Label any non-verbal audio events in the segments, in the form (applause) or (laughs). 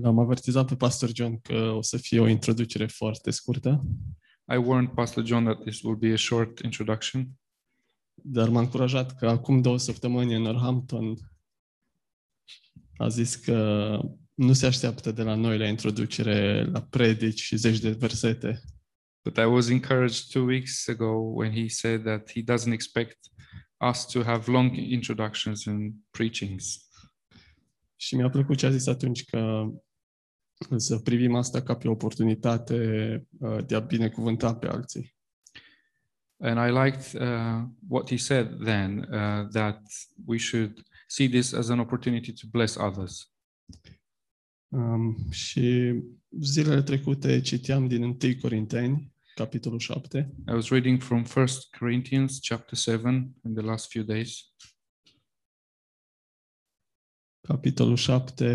L-am avertizat pe Pastor John că o să fie o introducere foarte scurtă, I warned Pastor John that this will be a short introduction, dar m-a încurajat că acum două săptămâni în Northampton a zis că nu se așteaptă de la noi la introducere, la predici și zeci de versete, but I was encouraged two weeks ago when he said that he doesn't expect us to have long introductions and preachings. Și mi-a plăcut ce a zis atunci că să privim asta ca pe o oportunitate uh, de a binecuvânta pe alții. And I liked uh, what he said then, uh, that we should see this as an opportunity to bless others. Um, și zilele trecute citeam din 1 Corinteni, capitolul 7, I was reading from First Corinthians chapter 7 in the last few days, capitolul 7,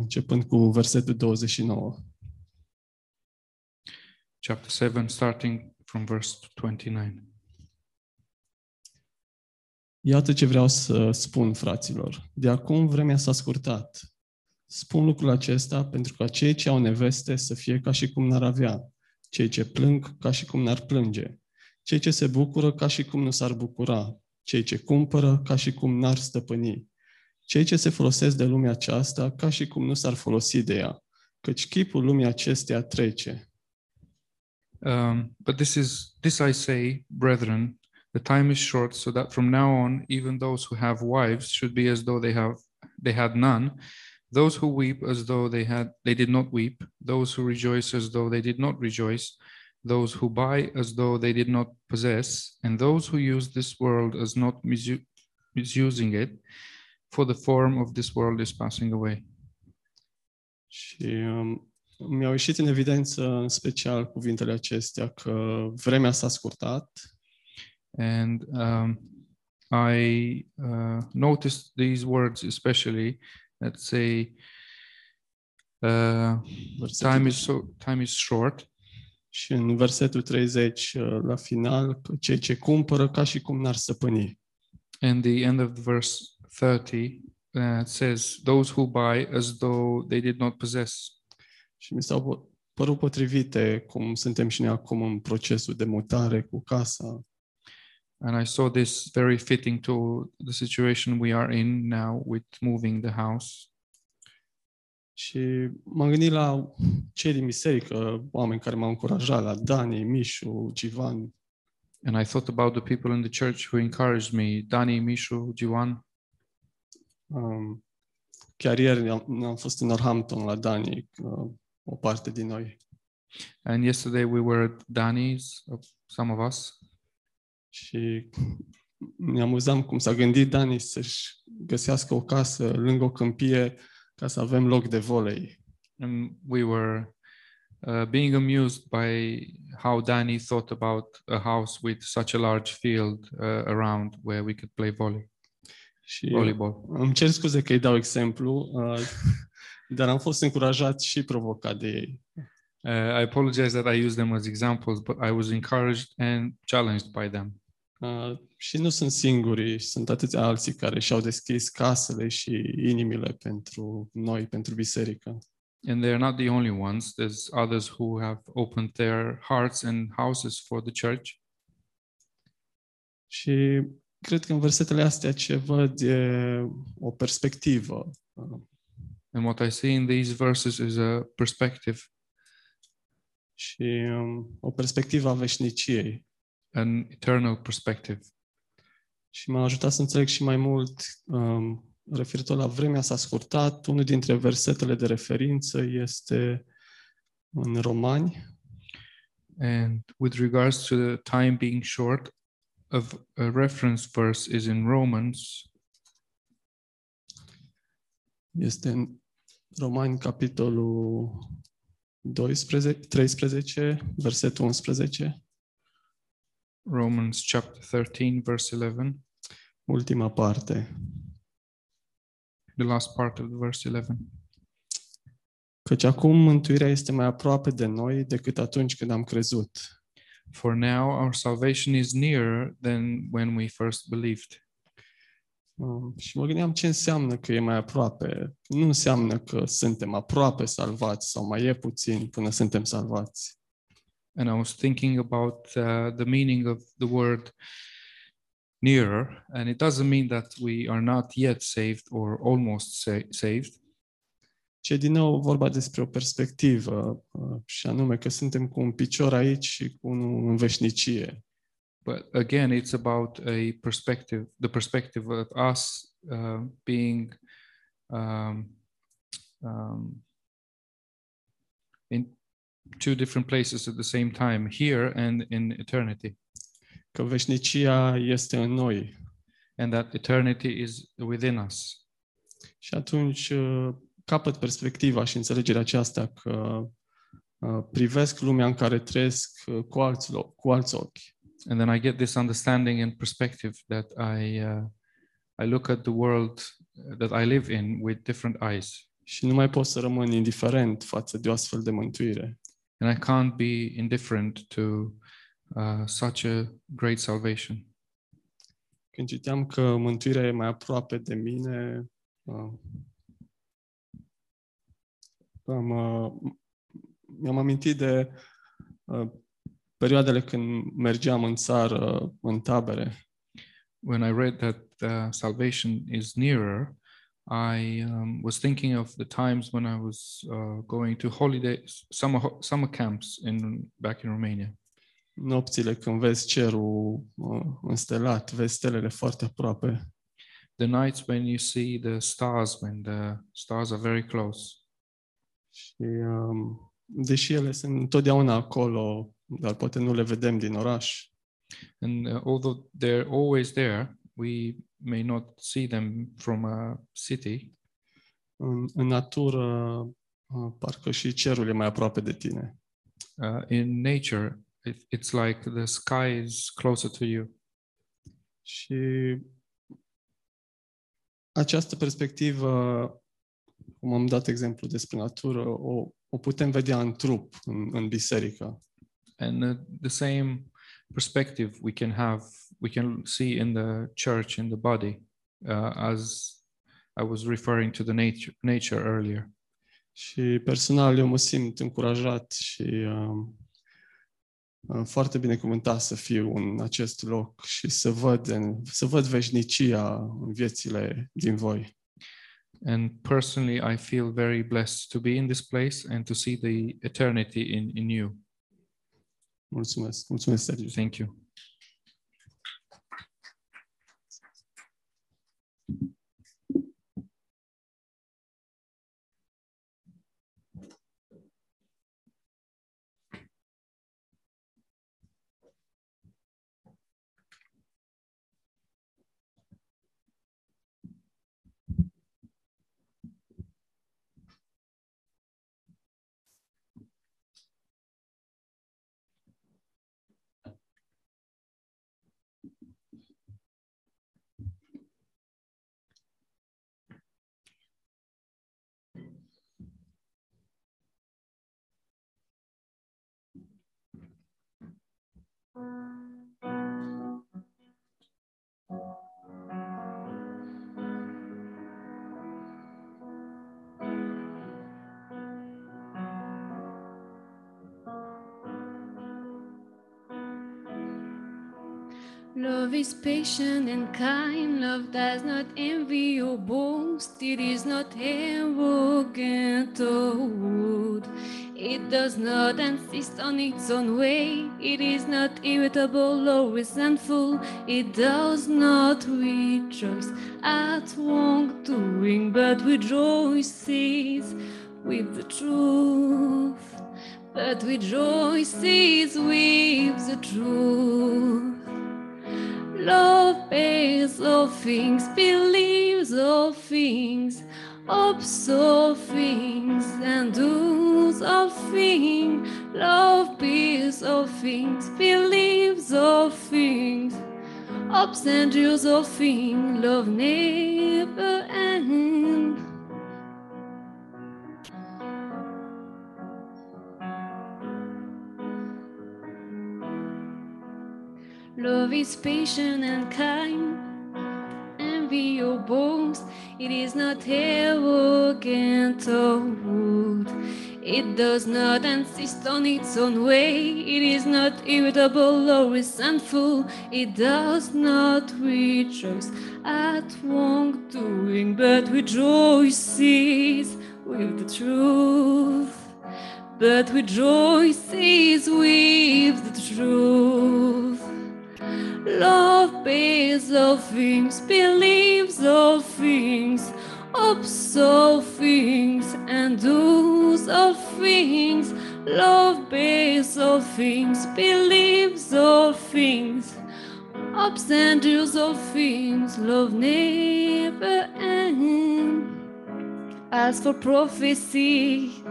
începând cu versetul 29. chapter 7, starting from verse 29. Iată ce vreau să spun, fraților. De acum vremea s-a scurtat. Spun lucrul acesta pentru ca cei ce au neveste să fie ca și cum n-ar avea, cei ce plâng ca și cum n-ar plânge, cei ce se bucură ca și cum nu s-ar bucura, cei ce cumpără ca și cum n-ar stăpâni, cei ce se folosesc de lumea aceasta ca și cum nu s-ar folosi de ea, căci chipul lumii acesteia trece. Um, but this is this I say, brethren, the time is short, so that from now on, even those who have wives should be as though they have they had none, those who weep as though they had they did not weep, those who rejoice as though they did not rejoice, those who buy as though they did not possess, and those who use this world as not misu- misusing it, for the form of this world is passing away. Și um, mi-au ieșit în evidență în special cuvintele acestea că vremea s-a scurtat. And um, I uh, noticed these words especially that say, uh, versetul, "Time is so time is short." și în versetul 30 uh, la final că cei ce cumpără ca și cum n-ar stăpâni. And the end of verse thirty uh, says, "Those who buy as though they did not possess." Și mi s-au pă- părut potrivite cum suntem și noi acum în procesul de mutare cu casa. And I saw this very fitting to the situation we are in now with moving the house. Și m-am gândit la cei din biserică, oameni care m-au încurajat, la Dani, Mișu, Givan, And I thought about the people in the church who encouraged me, Dani, Mishu, Jiwan. um, chiar ieri am, am fost în Northampton la Dani, uh, o parte din noi. And yesterday we were at Dani's, some of us, Și ne amuzam cum s-a gândit Dani să-și găsească o casă lângă o câmpie ca să avem loc de volei. and we were uh, being amused by how Danny thought about a house with such a large field uh, around where we could play volley, Și volleyball. îmi cer scuze că îi dau exemplu, uh, (laughs) dar am fost încurajat și provocat de ei. Uh, I apologize that I use them as examples, but I was encouraged and challenged by them. Uh, și nu sunt singurii, sunt atâția alții care și-au deschis casele și inimile pentru noi, pentru biserică. And they're not the only ones. There's others who have opened their hearts and houses for the church. Și cred că în versetele astea ce văd e o perspectivă. Uh, And what I see in these verses is a perspective, și um, o perspectivă a veșniciei. An eternal perspective. Și m-a ajutat să înțeleg și mai mult um, referitor la vremea s-a scurtat. Unul dintre versetele de referință este în Romani, And with regards to the time being short, of a reference verse is in Romans este în Romani capitolul 12, 13, versetul 11, Romans chapter 13, verse 11, ultima parte. the last part of the verse 11. Căci acum mântuirea este mai aproape de noi decât atunci când am crezut. For now our salvation is nearer than when we first believed. Um, și mă gândeam ce înseamnă că e mai aproape. Nu înseamnă că suntem aproape salvați sau mai e puțin până suntem salvați. And I was thinking about uh, the meaning of the word nearer, and it doesn't mean that we are not yet saved or almost sa- saved. Din nou vorba despre o perspectivă, uh, și anume că suntem cu un picior aici și cu unul în veșnicie. But again, it's about a perspective, the perspective of us uh, being um, um, in two different places at the same time, here and in eternity. Că veșnicia este în noi. And that eternity is within us. Și atunci uh, capăt perspectiva și înțelegerea aceasta că uh, privesc lumea în care trăiesc uh, cu alți, lo- cu alți ochi. And then I get this understanding and perspective that I, uh, I look at the world that I live in with different eyes. Și nu mai pot să rămân indiferent față de o astfel de mântuire. And I can't be indifferent to uh, such a great salvation. Când citeam că mântuirea e mai aproape de mine, uh, am, uh, mi-am amintit de uh, perioadele când mergeam în țară, în tabere. When I read that uh, salvation is nearer, I um, was thinking of the times when I was uh, going to holidays, summer ho- summer camps in back in Romania. Nopțile când vezi cerul uh, înstelat, vezi stelele foarte aproape. The nights when you see the stars, when the stars are very close, Și um, deși ele sunt întotdeauna acolo, dar poate nu le vedem din oraș, and uh, although they're always there, we may not see them from a city. în, în natură, uh, parcă și cerul e mai aproape de tine. Uh, in nature, it, it's like the sky is closer to you. Și această perspectivă, cum am dat exemplu despre natură, o, o putem vedea în trup, în, în biserică. And uh, the same perspective we can have, we can see in the church, in the body, uh, as I was referring to the nature, nature earlier. Și personal eu mă simt încurajat și um, uh, foarte binecuvântat să fiu în acest loc și să văd, în, să văd veșnicia în viețile din voi. And personally, I feel very blessed to be in this place and to see the eternity in, in you. Mulțumesc. Mulțumesc, Sergiu. Thank you. Love is patient and kind. Love does not envy or boast. It is not arrogant or rude. It does not insist on its own way. It is not irritable or resentful. It does not rejoice at wrongdoing, but rejoices with the truth. But rejoices with the truth. Love bears all things, believes all things, hopes all things, and does all things. Love bears all things, believes all things, hopes and does all things. Love never ends. Love is patient and kind, envy or boast. It is not arrogant or rude. It does not insist on its own way. It is not irritable or resentful. It does not rejoice at wrongdoing, but rejoices with the truth. But rejoices with the truth. Love bears all things, believes all things, hopes all things, and does all things. Love bears all things, believes all things, hopes and does all things. Love never ends. As for prophecy,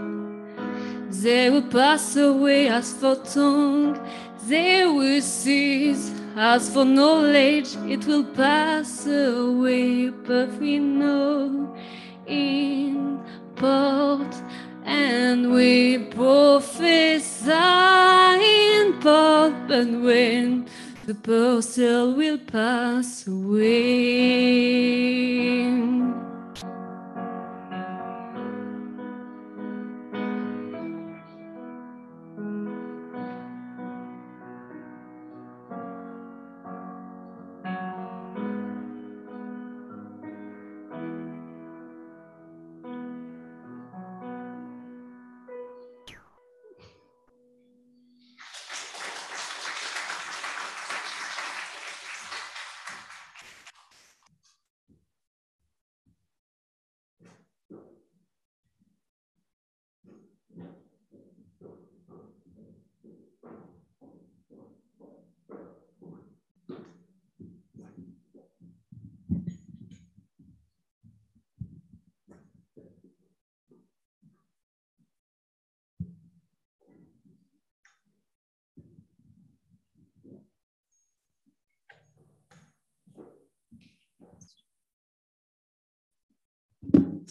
they will pass away as for tongue, they will cease. As for knowledge, it will pass away, but we know in part, and we prophesy in part, but when the parcel will pass away.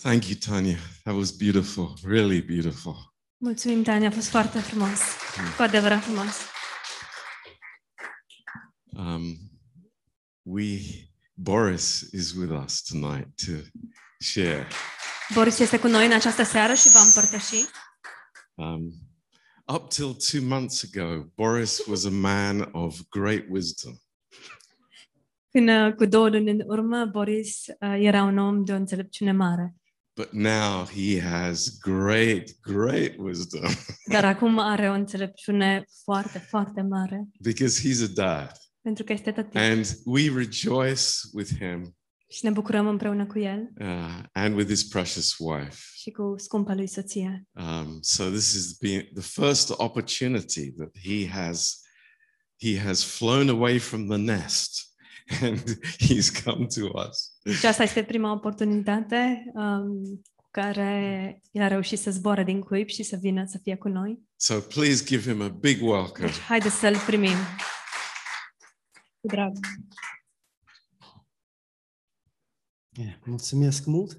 Thank you, Tanya. That was beautiful, really beautiful. Mulțumim, Tania, a fost foarte frumos. Cu adevărat frumos. Um, we Boris is with us tonight to share. Boris este cu noi în această seară și va împărtăși. Um, up till two months ago, Boris was a man of great wisdom. Până cu două luni în urmă, Boris uh, era un om de o înțelepciune mare. But now he has great, great wisdom (laughs) Dar acum are o înțelepciune foarte, foarte mare. because he's a dad. Pentru că este tătic. And we rejoice with him Și ne bucurăm împreună cu el uh, and with his precious wife. și cu scumpa lui soție. Um, so this is the, the first opportunity that he has he has flown away from the nest (laughs) and he's come to us. Și asta este prima oportunitate um, cu care el a reușit să zboare din cuib și să vină să fie cu noi. So please give him a big welcome. Deci, haideți să-l primim. Cu drag. Yeah, mulțumesc mult.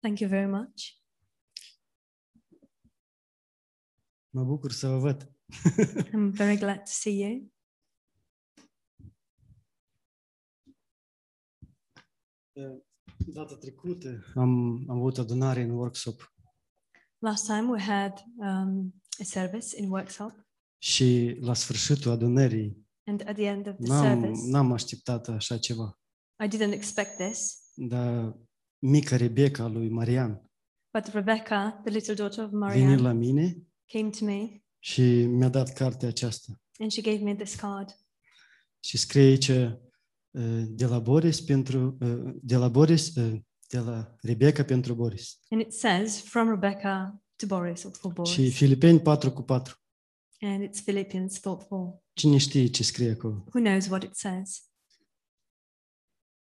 Thank you very much. Mă bucur să vă văd. I'm very glad to see you. Data trecută am, am avut adunare în workshop Last time we had um, a service in workshop, și la sfârșitul adunării and at the end of the n-am, service, n-am așteptat așa ceva. I didn't expect this, Dar mica Rebecca lui Marian but Rebecca, the little daughter of vine Marianne, la mine came to me și mi-a dat cartea aceasta. and she gave me this card. Și scrie aici uh, de la Boris pentru uh, de la Boris uh, de la Rebecca pentru Boris. And it says, from Rebecca to Boris, or for Boris. Și Filipeni 4 cu 4. And it's Philippians 4 4. Cine știe ce scrie acolo? Who knows what it says?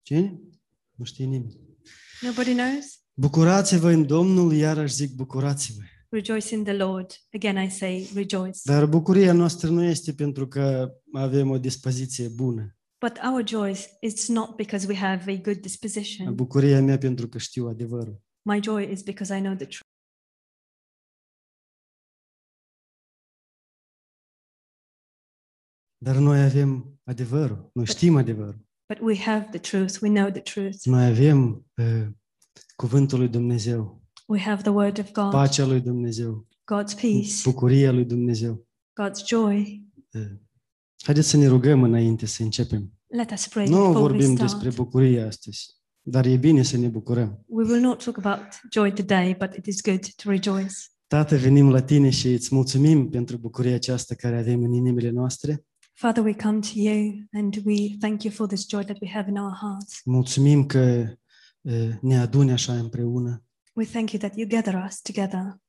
Cine? Nu știe nimeni. Nobody knows? Bucurați-vă în Domnul, iarăși zic bucurați-vă. Rejoice in the Lord. Again, I say rejoice. Dar bucuria noastră nu este pentru că avem o dispoziție bună. But our joy is not because we have a good disposition. Bucuria mea pentru că știu adevărul. My joy is because I know the truth. Dar noi avem adevărul, noi știm adevărul. But we have the truth. We know the truth. Noi avem uh, cuvântul lui Dumnezeu, We have the word of God, pacea lui Dumnezeu, God's peace, bucuria lui Dumnezeu. God's joy. Uh, Haideți să ne rugăm înainte să începem. Let us pray Nu before we vorbim start. despre bucurie astăzi, dar e bine să ne bucurăm. We will not talk about joy today, but it is good to rejoice. Tată, venim la tine și îți mulțumim pentru bucuria aceasta care avem în inimile noastre. Father, we come to you and we thank you for this joy that we have in our hearts. Mulțumim că uh, ne aduni așa împreună. We thank you that you gather us together.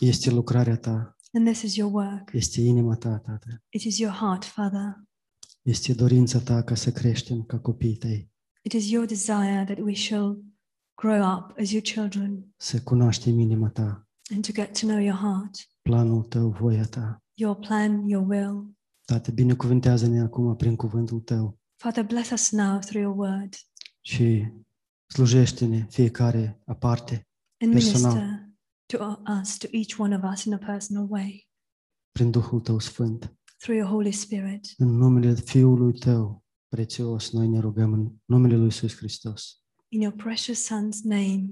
Este lucrarea ta, And this is your work. este inima ta, Tată. It is your heart, Father. Este dorința ta ca să creștem ca copiii tăi, It is your desire that we shall grow up as your children să cunoaștem inima ta, and to get to know your heart, planul tău, voia ta. your plan, your will. Tată, binecuvântează-ne acum prin cuvântul tău Father, bless us now through your word și slujește-ne fiecare aparte and Personal. minister to us, to each one of us in a personal way prin Duhul tău sfânt. through your Holy Spirit. În numele Fiului tău prețios, noi ne rugăm în numele Lui Iisus Hristos. In your precious Son's name,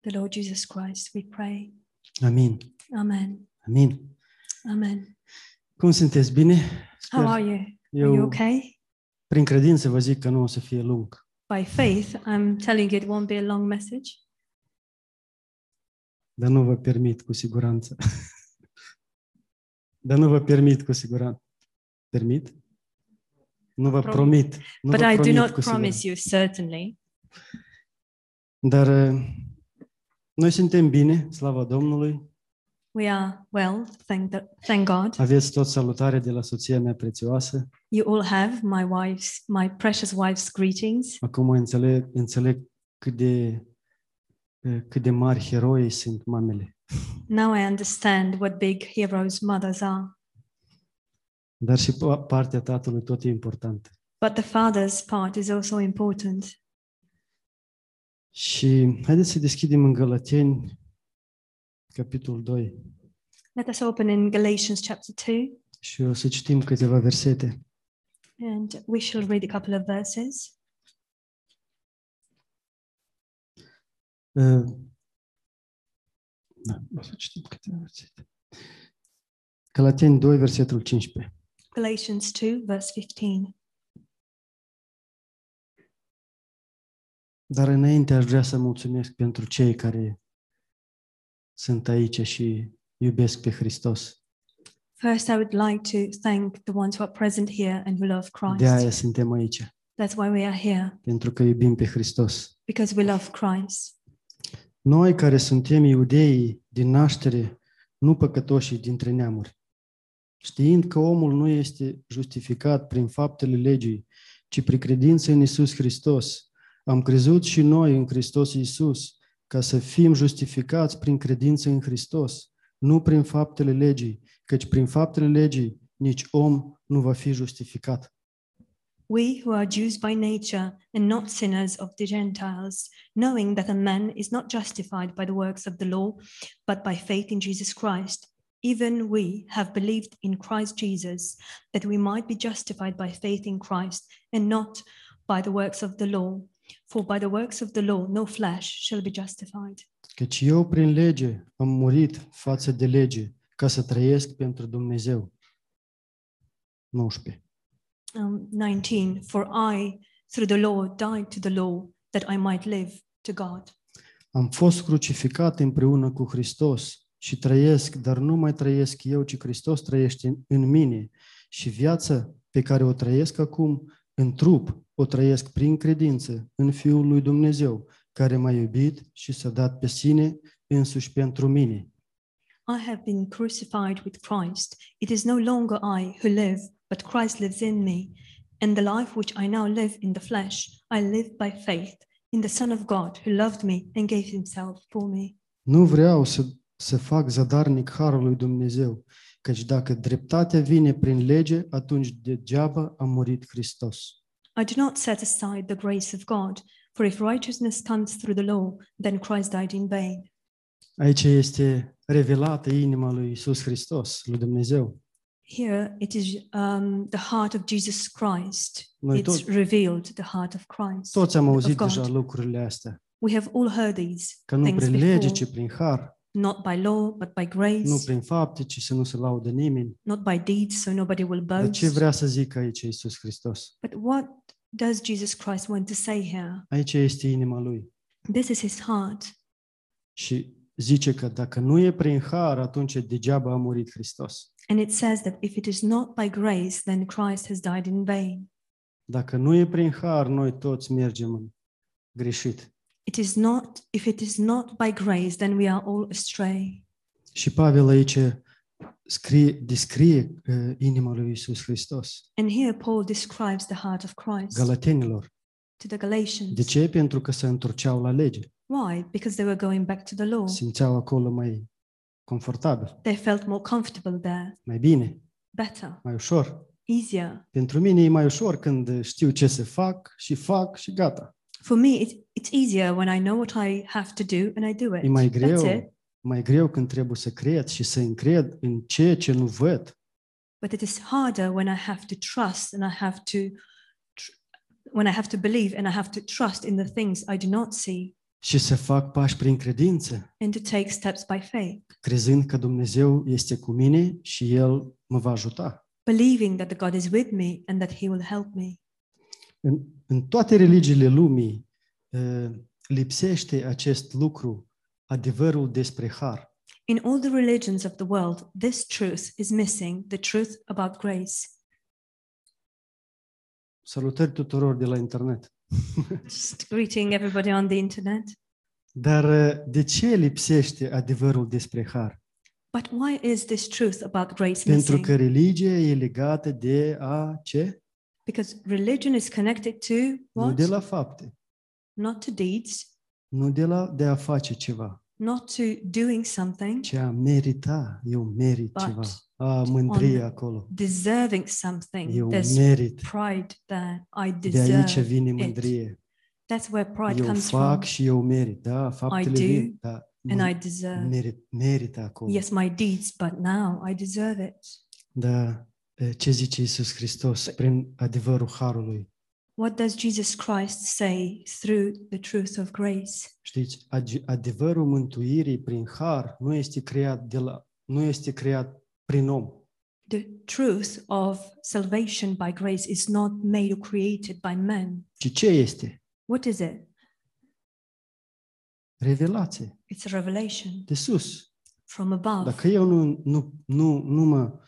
the Lord Jesus Christ, we pray. Amin. Amen. Amin. Amen. Cum sunteți? Bine? How Sper. are you? Are you Eu, okay? prin credință, vă zic că nu o să fie lung. By faith, I'm telling you it won't be a long message, Dar nu vă permit cu siguranță. (laughs) Dar nu vă permit cu siguranță. Permit? Nu vă Prom- promit. Nu but vă I do promit not cu promise siguranță. you certainly. Dar uh, noi suntem bine, slava Domnului. We are well, thank, the, thank God. Aveți tot salutare de la soția mea prețioasă. You all have my wife's, my precious wife's greetings. Acum înțeleg, înțeleg cât de uh, cât de mari heroi sunt mamele. Now I understand what big heroes mothers are. Dar și pa- partea tatălui tot e importantă. But the father's part is also important. Și haideți să deschidem în Galateni, capitolul 2, Let us open in Galatians chapter 2 și o să citim câteva versete. and we shall read a couple of verses. Da, o să citim câteva versete. Galateni 2, versetul 15. Galatians 2, verse 15. Dar înainte aș vrea să mulțumesc pentru cei care sunt aici și iubesc pe Hristos. First, I would like to thank the ones who are present here and who love De aia Christ. suntem aici, That's why we are here, pentru că iubim pe Hristos. because we love Christ. Noi care suntem iudeii din naștere, nu păcătoșii dintre neamuri, știind că omul nu este justificat prin faptele legii, ci prin credință în Isus Hristos, am crezut și noi în Hristos Isus, ca să fim justificați prin credință în Hristos, nu prin faptele legii, căci prin faptele legii nici om nu va fi justificat. We who are Jews by nature and not sinners of the Gentiles, knowing that a man is not justified by the works of the law, but by faith in Jesus Christ, even we have believed in Christ Jesus, that we might be justified by faith in Christ and not by the works of the law. For by the works of the law, no flesh shall be justified. Căci eu prin lege am murit față de lege, ca să trăiesc pentru Dumnezeu. 19. Um, 19 For I, through the law, died to the law, that I might live to God. Am fost crucificat împreună cu Hristos și trăiesc, dar nu mai trăiesc eu, ci Hristos trăiește în- în mine. Și viața pe care o trăiesc acum în trup, o trăiesc prin credință în Fiul lui Dumnezeu, care m-a iubit și s-a dat pe sine însuși pentru mine. I have been crucified with Christ. It is no longer I who live, but Christ lives in me. And the life which I now live in the flesh, I live by faith in the Son of God who loved me and gave himself for me. Nu vreau să, să fac zadarnic harul lui Dumnezeu, căci dacă dreptatea vine prin lege, atunci degeaba a murit Hristos. I do not set aside the grace of God, for if righteousness comes through the law, then Christ died in vain. Aici este revelată inima lui Isus Hristos, lui Dumnezeu. Here it is um, the heart of Jesus Christ. Noi it's tot- revealed the heart of Christ. Toți am of auzit God. deja lucrurile astea. We have all heard these Că nu things prin lege, before, ci prin har. not by law, but by grace, Nu prin fapte, ci să nu se laudă nimeni. not by deeds, so nobody will Dar ce boast. vrea să zică aici Iisus Hristos? But what does Jesus Christ want to say here? Aici este inima Lui. This is his heart. Și zice că dacă nu e prin har, atunci degeaba a murit Hristos. And it says that if it is not by grace, then Christ has died in vain. Dacă nu e prin har, noi toți mergem în greșit. It is not, if it is not by grace, then we are all astray. Și Pavel aici scrie, descrie uh, inima lui Iisus Hristos, And here Paul describes the heart of Christ galatenilor. to the Galatians. De ce? Pentru că se întorceau la lege. Why? Because they were going back to the law. Simțeau acolo mai confortabil, They felt more comfortable there, mai bine, better, mai ușor. easier. Pentru mine e mai ușor când știu ce să fac și fac și gata. For me, it, it's easier when I know what I have to do and I do it. E mai That's greu, it. mai greu când trebuie să cred și să încred în ceea ce nu văd. But it is harder when I have to trust and I have to, tr- when I have to believe and I have to trust in the things I do not see Și să fac pași prin credință, and to take steps by faith, crezând că Dumnezeu este cu mine și El mă va ajuta. believing that the God is with me and that He will help me. În, în toate religiile lumii uh, lipsește acest lucru, adevărul despre har. In all the religions of the world, this truth is missing the truth about grace. Salutări tuturor de la internet. Just greeting everybody on the internet. Dar uh, de ce lipsește adevărul despre har? But why is this truth about grace Pentru missing? că religia e legată de a ce? Because religion is connected to Nu what? de la fapte, Not to deeds, nu de la de a face ceva, not to doing something, ci a merita. Eu merit But ceva. A mândrie on- acolo. deserving something. Eu There's merit. pride there. I De aici deserve vine it. mândrie. That's where pride Eu comes from. fac și eu merit. Da, faptele do vin, da, And mă- I deserve. merit, merită acolo. Yes, my deeds, but now I deserve it. Da, e, ce zice Iisus Hristos prin adevărul harului? What does Jesus Christ say through the truth of grace? Știți, ade- adevărul mântuirii prin har nu este creat de la nu este creat prin om. The truth of salvation by grace is not made or created by men. Ci ce este? What is it? Revelație It's a revelation de sus. from above. Dacă eu nu, nu, nu, nu, mă,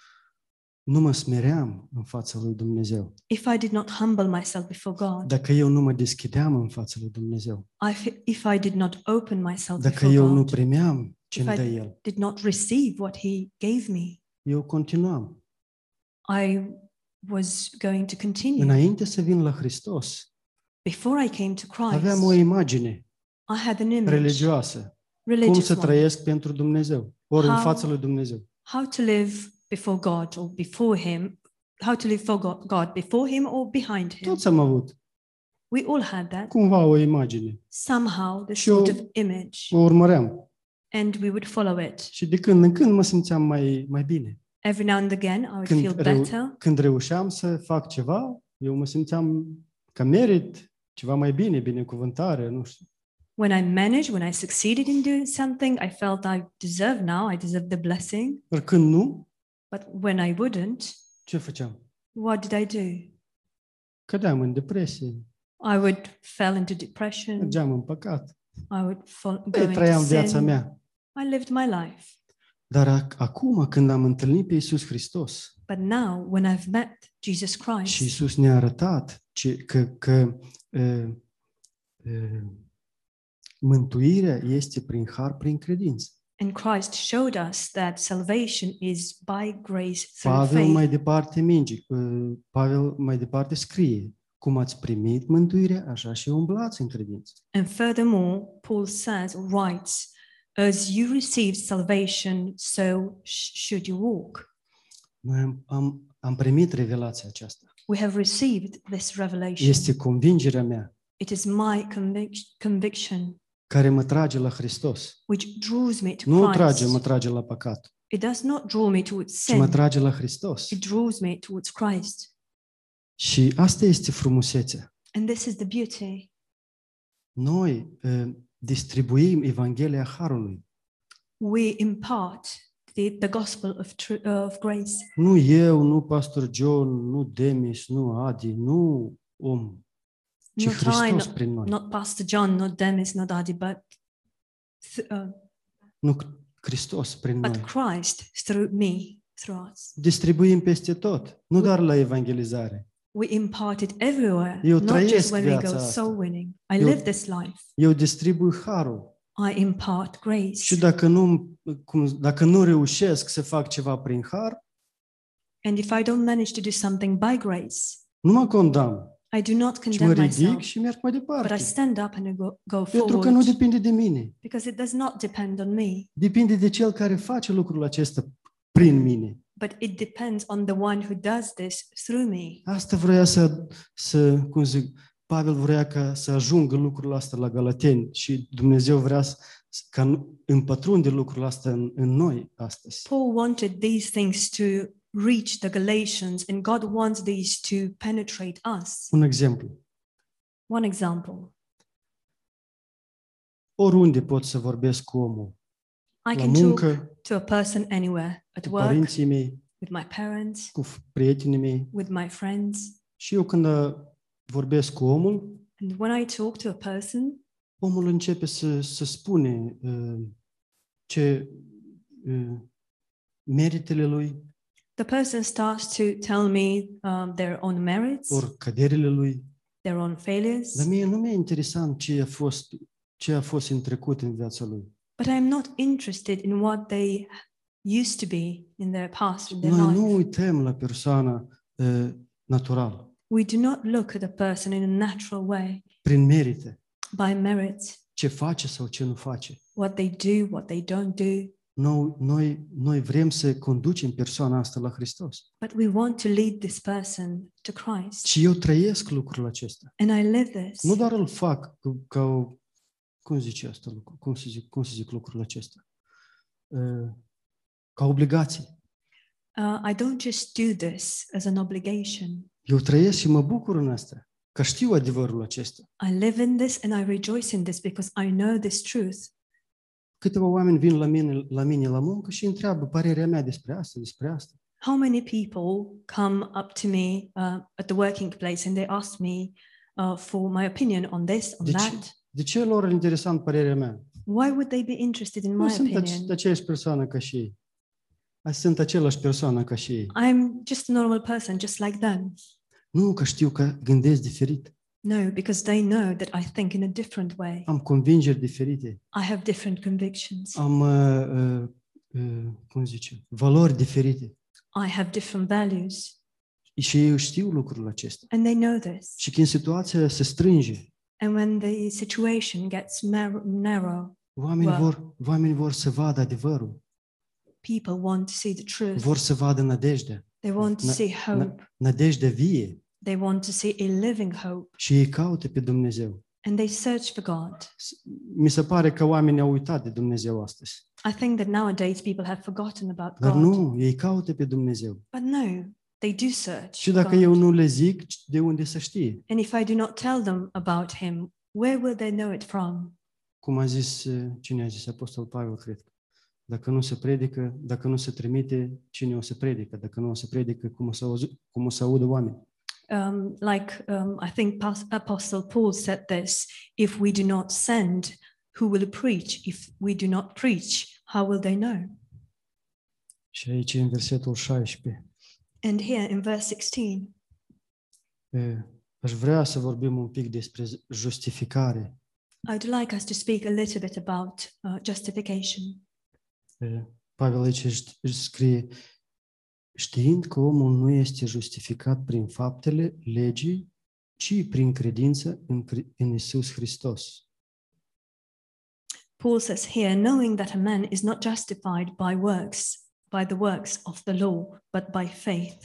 nu mă smeream în fața lui Dumnezeu, If I did not humble myself before God, dacă eu nu mă deschideam în fața lui Dumnezeu, I f- if I did not open myself dacă before eu nu God, primeam ce If îmi I- dă El, did not receive what He gave me, eu continuam. I was going to continue. Înainte să vin la Hristos, Before I came to Christ, aveam o imagine I had an image, religioasă. Cum religious să one, trăiesc pentru Dumnezeu, ori în How- fața lui Dumnezeu. how to live before God or before Him, how to live for God, God before Him or behind Him. Toți am avut We all had that cumva o imagine. somehow, the Și eu- sort of image, O urmăream. and we would follow it. Și de când în când mă simțeam mai, mai bine. Every now and again, I would Când, feel reu- better. când reușeam să fac ceva, eu mă simțeam că merit ceva mai bine, binecuvântare, nu știu. When I managed, when I succeeded in doing something, I felt I deserve now, I deserve the blessing. Dar când nu, But when I wouldn't, ce făceam? what did I do? Cădeam în depresie, I would fell into depression. mergeam în păcat. I would fall, go Ei, into trăiam viața sin. mea. I lived my life. Dar ac- acum, când am întâlnit pe Iisus Hristos But now, when I've met Jesus Christ, și Iisus ne-a arătat ce, că, că uh, uh, mântuirea este prin har, prin credință. And Christ showed us that salvation is by grace through Pavel faith. mai departe minge, uh, Pavel mai departe scrie, cum ați primit mântuirea, așa și umblați în credință. And furthermore, Paul says or writes, as you received salvation, so sh- should you walk. Noi am, am, am primit revelația aceasta. We have received this revelation. Este convingerea mea It is my convic- conviction care mă trage la Hristos. which draws me to Nu Christ. trage, mă trage la păcat. It does not draw me towards ci mă sin. trage la Hristos. It draws me towards Christ. Și asta este frumusețea. And this is the beauty. Noi uh, distribuim Evanghelia Harului. We impart the, the gospel of, tru- uh, of grace. Nu eu, nu Pastor John, nu Demis, nu Adi, nu om, ci Not I, Hristos not, prin noi. not Pastor John, not Demis, not Adi, but, th- uh, Nu Hristos prin but noi. Christ through me, through us. Distribuim peste tot, nu doar la evangelizare. We impart it everywhere, Eu not trăiesc just when we viața go asta. soul winning. I Eu- live this life. Eu distribui harul. I impart grace. Și dacă nu, cum, dacă nu reușesc să fac ceva prin har, And if I don't manage to do something by grace, nu mă condamn, I do not ci mă condemn ridic myself, și merg mai but I departe. stand up and I go, go Pentru că nu forward depinde de mine. because it does not depend on me, Depinde de cel care face lucrul acesta prin mine. but it depends on the one who does this through me. Asta vrea să, să cum zic, Pavel vrea ca să ajungă lucrul ăsta la Galateni și Dumnezeu vrea să, ca nu- împătrunde lucrul ăsta în, în noi astăzi. Paul wanted these things to reach the Galatians, and God wants these to penetrate us. Un exemplu. One example Oriunde pot să vorbesc cu omul. I La can talk muncă, to a person anywhere at cu work, părinții mei, with my parents, cu f- prietenii mei. with my friends. Și eu când uh, vorbesc cu omul, And when I talk to a person, omul începe să, să spune uh, ce uh, meritele lui, the person starts to tell me um, their own merits, ori căderile lui. their own failures. Dar mie nu mi-e interesant ce a fost, ce a fost în trecut în viața lui. But I'm not interested in what they used to be in their past, in their Noi life. nu uităm la persoana uh, naturală, We do not look at a person in a natural way prin merite, by merits, ce face sau ce nu face. what they do, what they don't do. Noi, noi, noi vrem să conducem persoana asta la Hristos. But we want to lead this person to Christ. Și eu trăiesc lucrul acesta. And I live this. Nu doar îl fac cu- ca o... Cum zice asta? lucru? Cum să zic, cum să zic lucrul acesta? Uh, Ca obligație. Uh, I don't just do this as an obligation. Eu trăiesc și mă bucur în asta, că știu adevărul acesta. I live in this and I rejoice in this because I know this truth. Câteva oameni vin la mine, la mine la muncă și întreabă părerea mea despre asta, despre asta. How many people come up to me uh, at the working place and they ask me uh, for my opinion on this, on De ce, that? de ce lor e interesant părerea mea? Why would they be interested in Nu my sunt opinion? ace- aceeași persoană ca și ei. Ai Sunt același persoană ca și ei. I'm just a normal person, just like them. Nu, că știu că gândesc diferit. No, because they know that I think in a different way. Am convingeri diferite. I have different convictions. Am, uh, uh, uh, cum zice, valori diferite. I have different values. Și ei știu lucrul acesta. And they know this. Și când situația se strânge, And when the situation gets mar- narrow, oamenii, Wow. vor, oamenii vor să vadă adevărul. people want to see the truth. Vor să vadă nădejdea. They want to Na- see hope. Nădejdea vie. They want to see a living hope. Și ei caută pe Dumnezeu. And they search for God. S- Mi se pare că oamenii au uitat de Dumnezeu astăzi. I think that nowadays people have forgotten about Dar God. nu, ei caută pe Dumnezeu. But no, they do search. Și for dacă God. eu nu le zic, de unde să știe? And if I do not tell them about Him, where will they know it from? Cum a zis, uh, cine a zis? Apostol Pavel, cred. Dacă nu se predică, dacă nu se trimite, cine o să predică? Dacă nu o să predică, cum o să, auzi, cum o să audă oameni? Um, like um, I think Apostle Paul said this if we do not send, who will preach? If we do not preach, how will they know? Și aici, în versetul 16, And here in verse 16, e, aș vrea să vorbim un pic despre justificare. I'd like us to speak a little bit about uh, justification. Pavel aici scrie, știind că omul nu este justificat prin faptele legii, ci prin credință în, Cri- în Isus Hristos. Paul says here, knowing that a man is not justified by works, by the works of the law, but by faith.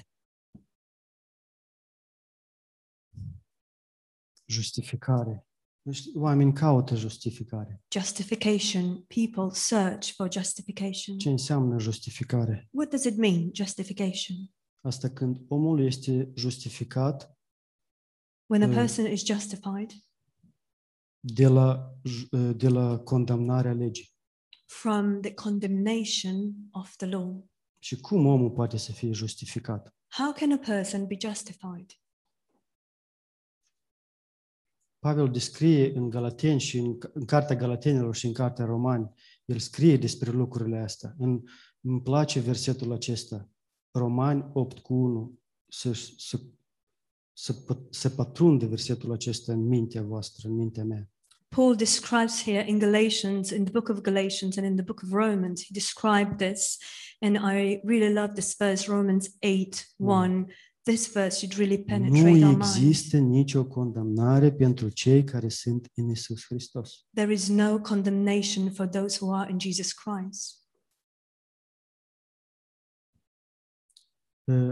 Justificare. Știi, Oamenii caută justificare. Justification. People search for justification. Ce înseamnă justificare? What does it mean, justification? Asta când omul este justificat When a Mm. person is justified de la, j- de la condamnarea legii. from the condemnation of the law. Și cum omul poate să fie justificat? How can a person be justified? Pavel descrie în Galateni și în, în cartea Galatenilor și în cartea Romani, el scrie despre lucrurile astea. În, îmi place versetul acesta, Romani 8 cu 1, să, să, să, pă- să pătrunde versetul acesta în mintea voastră, în mintea mea. Paul describes here in Galatians, in the book of Galatians and in the book of Romans, he described this. And I really love this verse, Romans 8 1. This verse should really penetrate Nu our există nicio condamnare pentru cei care sunt în Isus Hristos. There is no condemnation for those who are in Jesus Christ.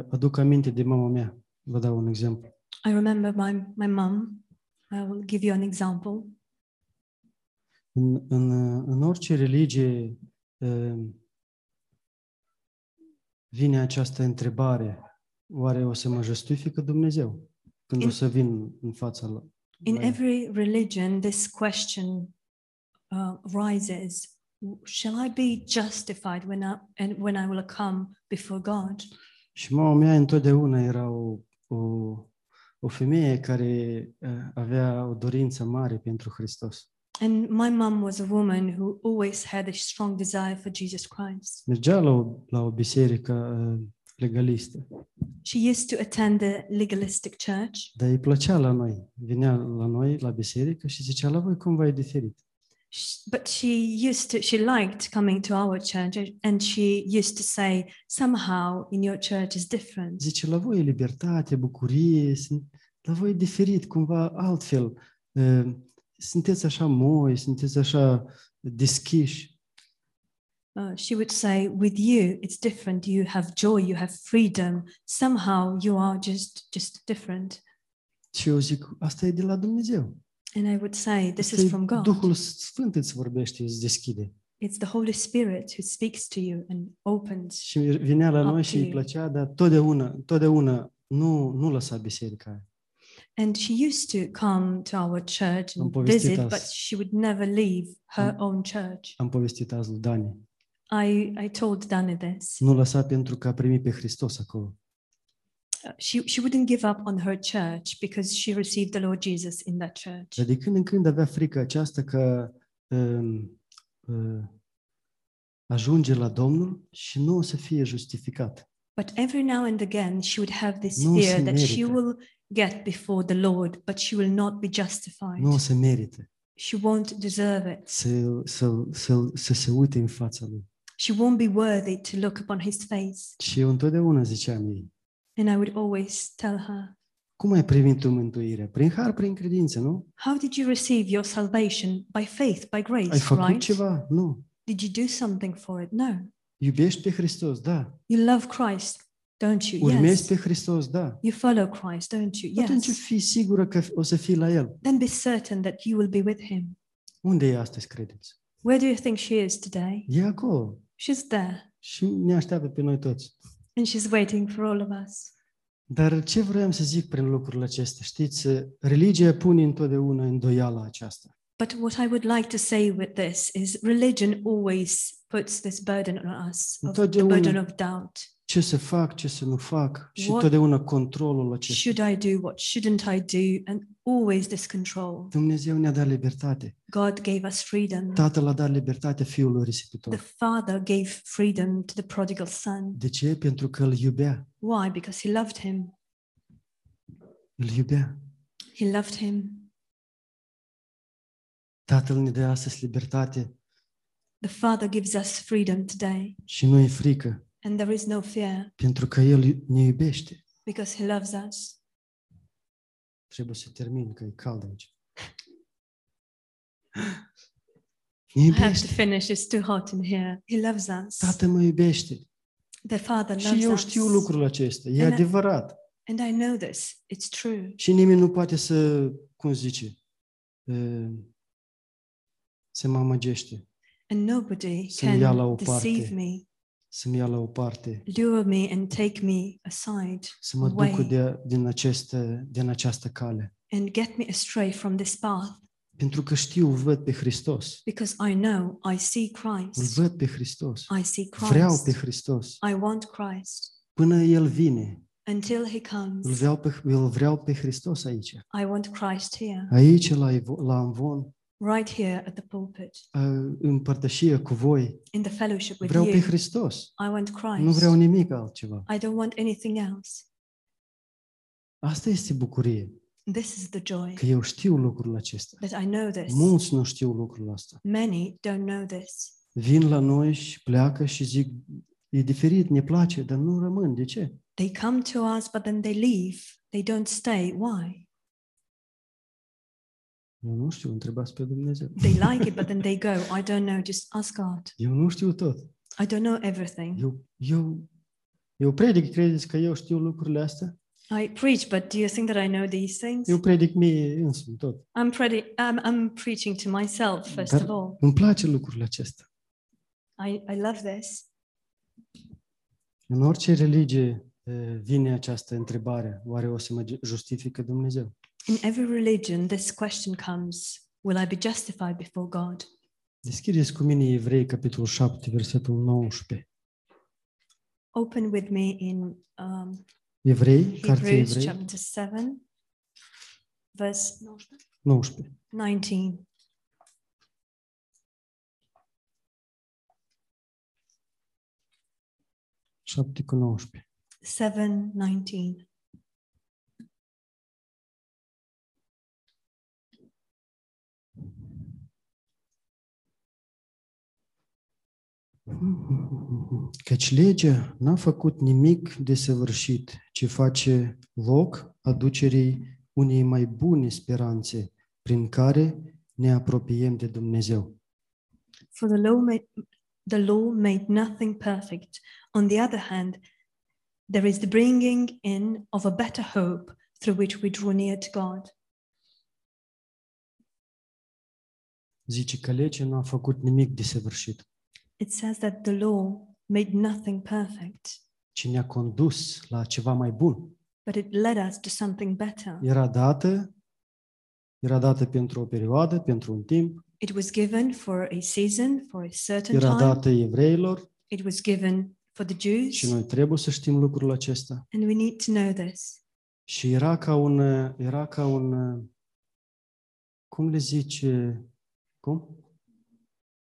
Aduc aminte de mama mea. Vă dau un exemplu. I remember my, my mum. I will give you an example. În, în, în orice religie uh, vine această întrebare, oare o să mă justifică Dumnezeu când o In- să vin în fața la, In la el? every religion, this question uh, rises Shall I be justified when I, and when I will come before God? Și mama mea întotdeauna era o, o, o femeie care uh, avea o dorință mare pentru Hristos. And my mum was a woman who always had a strong desire for Jesus Christ. Mergea la o, la o biserică uh, legalistă, She used to attend the legalistic church, dar îi plăcea la noi. Venea la noi, la biserică și zicea, la voi cumva e diferit. Sh- but she used to, she liked coming to our church and she used to say, somehow in your church is different. Zice, la voi e libertate, bucurie, sunt- la voi e diferit, cumva altfel. Uh, Sunteți așa moi, sunteți așa deschiși. Uh, she would say, with you, it's different. You have joy, you have freedom. Somehow you are just just different. Și eu zic, asta e de la Dumnezeu. And I would say, this Asta is e from God. Duhul Sfânt îți vorbește, îți deschide. It's the Holy Spirit who speaks to you and opens. Și vinea la Up noi to și îi you. plăcea, dar totdeauna, totdeauna nu, nu lăsa biserica aia. And she used to come to our church Am and povestit visit, but azi. she would never leave her Am- own church. Am povestit azi lui Dani. I, I told Dani this. Nu lăsa pentru că a primit pe Hristos acolo. Uh, She, she wouldn't give up on her church because she received the Lord Jesus in that church. Dar de când în când avea frică aceasta că um, uh, ajunge la Domnul și nu o să fie justificat. But every now and again, she would have this Nu fear se that she merită. will get before the Lord, but she will not be justified. Nu o să merite She won't deserve it. să, să, să, să se uite în fața lui. She won't be worthy to look upon his face. Și eu întotdeauna ziceam ei, And I would always tell her, cum ai primit tu mântuirea? Prin har, prin credință, nu? How did you receive your salvation? By faith, by grace, Ai făcut right? ceva? Nu. Did you do something for it? No. Iubești pe Hristos? Da. You love Christ, don't you? Urmezi Yes. pe Hristos? Da. You follow Christ, don't you? Atunci Yes. fii sigură că o să fii la El. Then be certain that you will be with him. Unde e astăzi, credeți? Where do you think she is today? E acolo. She's there Și ne așteaptă pe noi toți. and she's waiting for all of us. Dar ce vreau să zic prin lucrurile acestea? Știți, religia pune întotdeauna îndoiala aceasta. But what I would like to say with this is religion always puts this burden on us, of the Întotdeauna- burden of doubt. Ce să fac, ce să nu fac și What- totdeauna controlul acesta. Should I do? What shouldn't I do? And always this control. Dumnezeu ne-a dat libertate. God gave us freedom. Tatăl a dat libertate fiului The risipitor. Father gave freedom to the prodigal son. De ce? Pentru că îl iubea. Why? Because he loved him. Îl iubea. He loved him. Tatăl ne dă astăzi libertate The Father gives us freedom today, și nu e frică, and there is no fear pentru că El ne iubește. because he loves us. Trebuie să termin, că e cald aici. I Ne have to iubește. finish. It's too hot in here. He loves us. Tată mă iubește. The Father Și loves eu us. știu lucrul acesta. E And I- adevărat. And I know this. It's true. Și nimeni nu poate să, cum zice, uh, se mă amăgește, and nobody Să-mi ia la o can deceive parte. me, să-mi ia la o parte, lure me and take me aside să mă away ducă de, din, aceste, din această cale. and get me astray from this path Pentru că știu, îl văd pe Hristos. because I know I see Îl Christ. văd pe Hristos. I see Vreau pe Christ. Hristos. I want Christ Până El vine, until he îl comes. vreau pe, îl vreau pe Hristos aici. I want Christ here, Aici, la, Ivo- la Amvon, right here at the pulpit, în împărtășie cu voi. in the fellowship with Vreau pe you. Hristos. I want Nu vreau Christ. nimic altceva. I don't want anything else. Asta este bucurie, This is the joy că eu știu lucrul acesta. that I know this. Mulți nu știu lucrul ăsta. Many don't know this. Vin la noi și pleacă și zic, e diferit, ne place, dar nu rămân. De ce? They come to us, but then they leave. They don't stay. Why? Eu nu știu, întrebați pe Dumnezeu. They like it, but then they (laughs) go. I don't know. Just ask God. Eu nu știu tot. I don't know everything. Eu, eu, eu predic, credeți că eu știu lucrurile astea? I preach, but do you think that I know these things? Eu predic mie însumi tot. I'm, pretty, I'm, I'm preaching to myself, first Dar of all. îmi place lucrurile acestea. I, I love this. În orice religie eh, vine această întrebare, oare o să mă ge- justifică Dumnezeu? In every religion, this question comes Will I be justified before God? Deschideți cu mine Evrei, capitolul 7, versetul 19. Open with me in um, Evrei, cartea Hebrews Evrei, chapter 7, verse 19. 19. Șapte cu 19. 7 19. Căci legea n-a făcut nimic de săvârșit, ci face loc aducerii unei mai bune speranțe, prin care ne apropiem de Dumnezeu. For the law, made, the law made nothing perfect. On the other hand, there is the bringing in of a better hope through which we draw near to God. Zice că legea nu a făcut nimic de săvârșit, It says that the law made nothing perfect, ci ne-a condus la ceva mai bun. but it led us to something better. Era dată, era dată pentru o perioadă, pentru un timp, It was given for a season, for a certain era time. dată evreilor It was given for the Jews, și noi trebuie să știm lucrul acesta. and we need to know this. Și era ca un, era ca un, cum le zice, cum?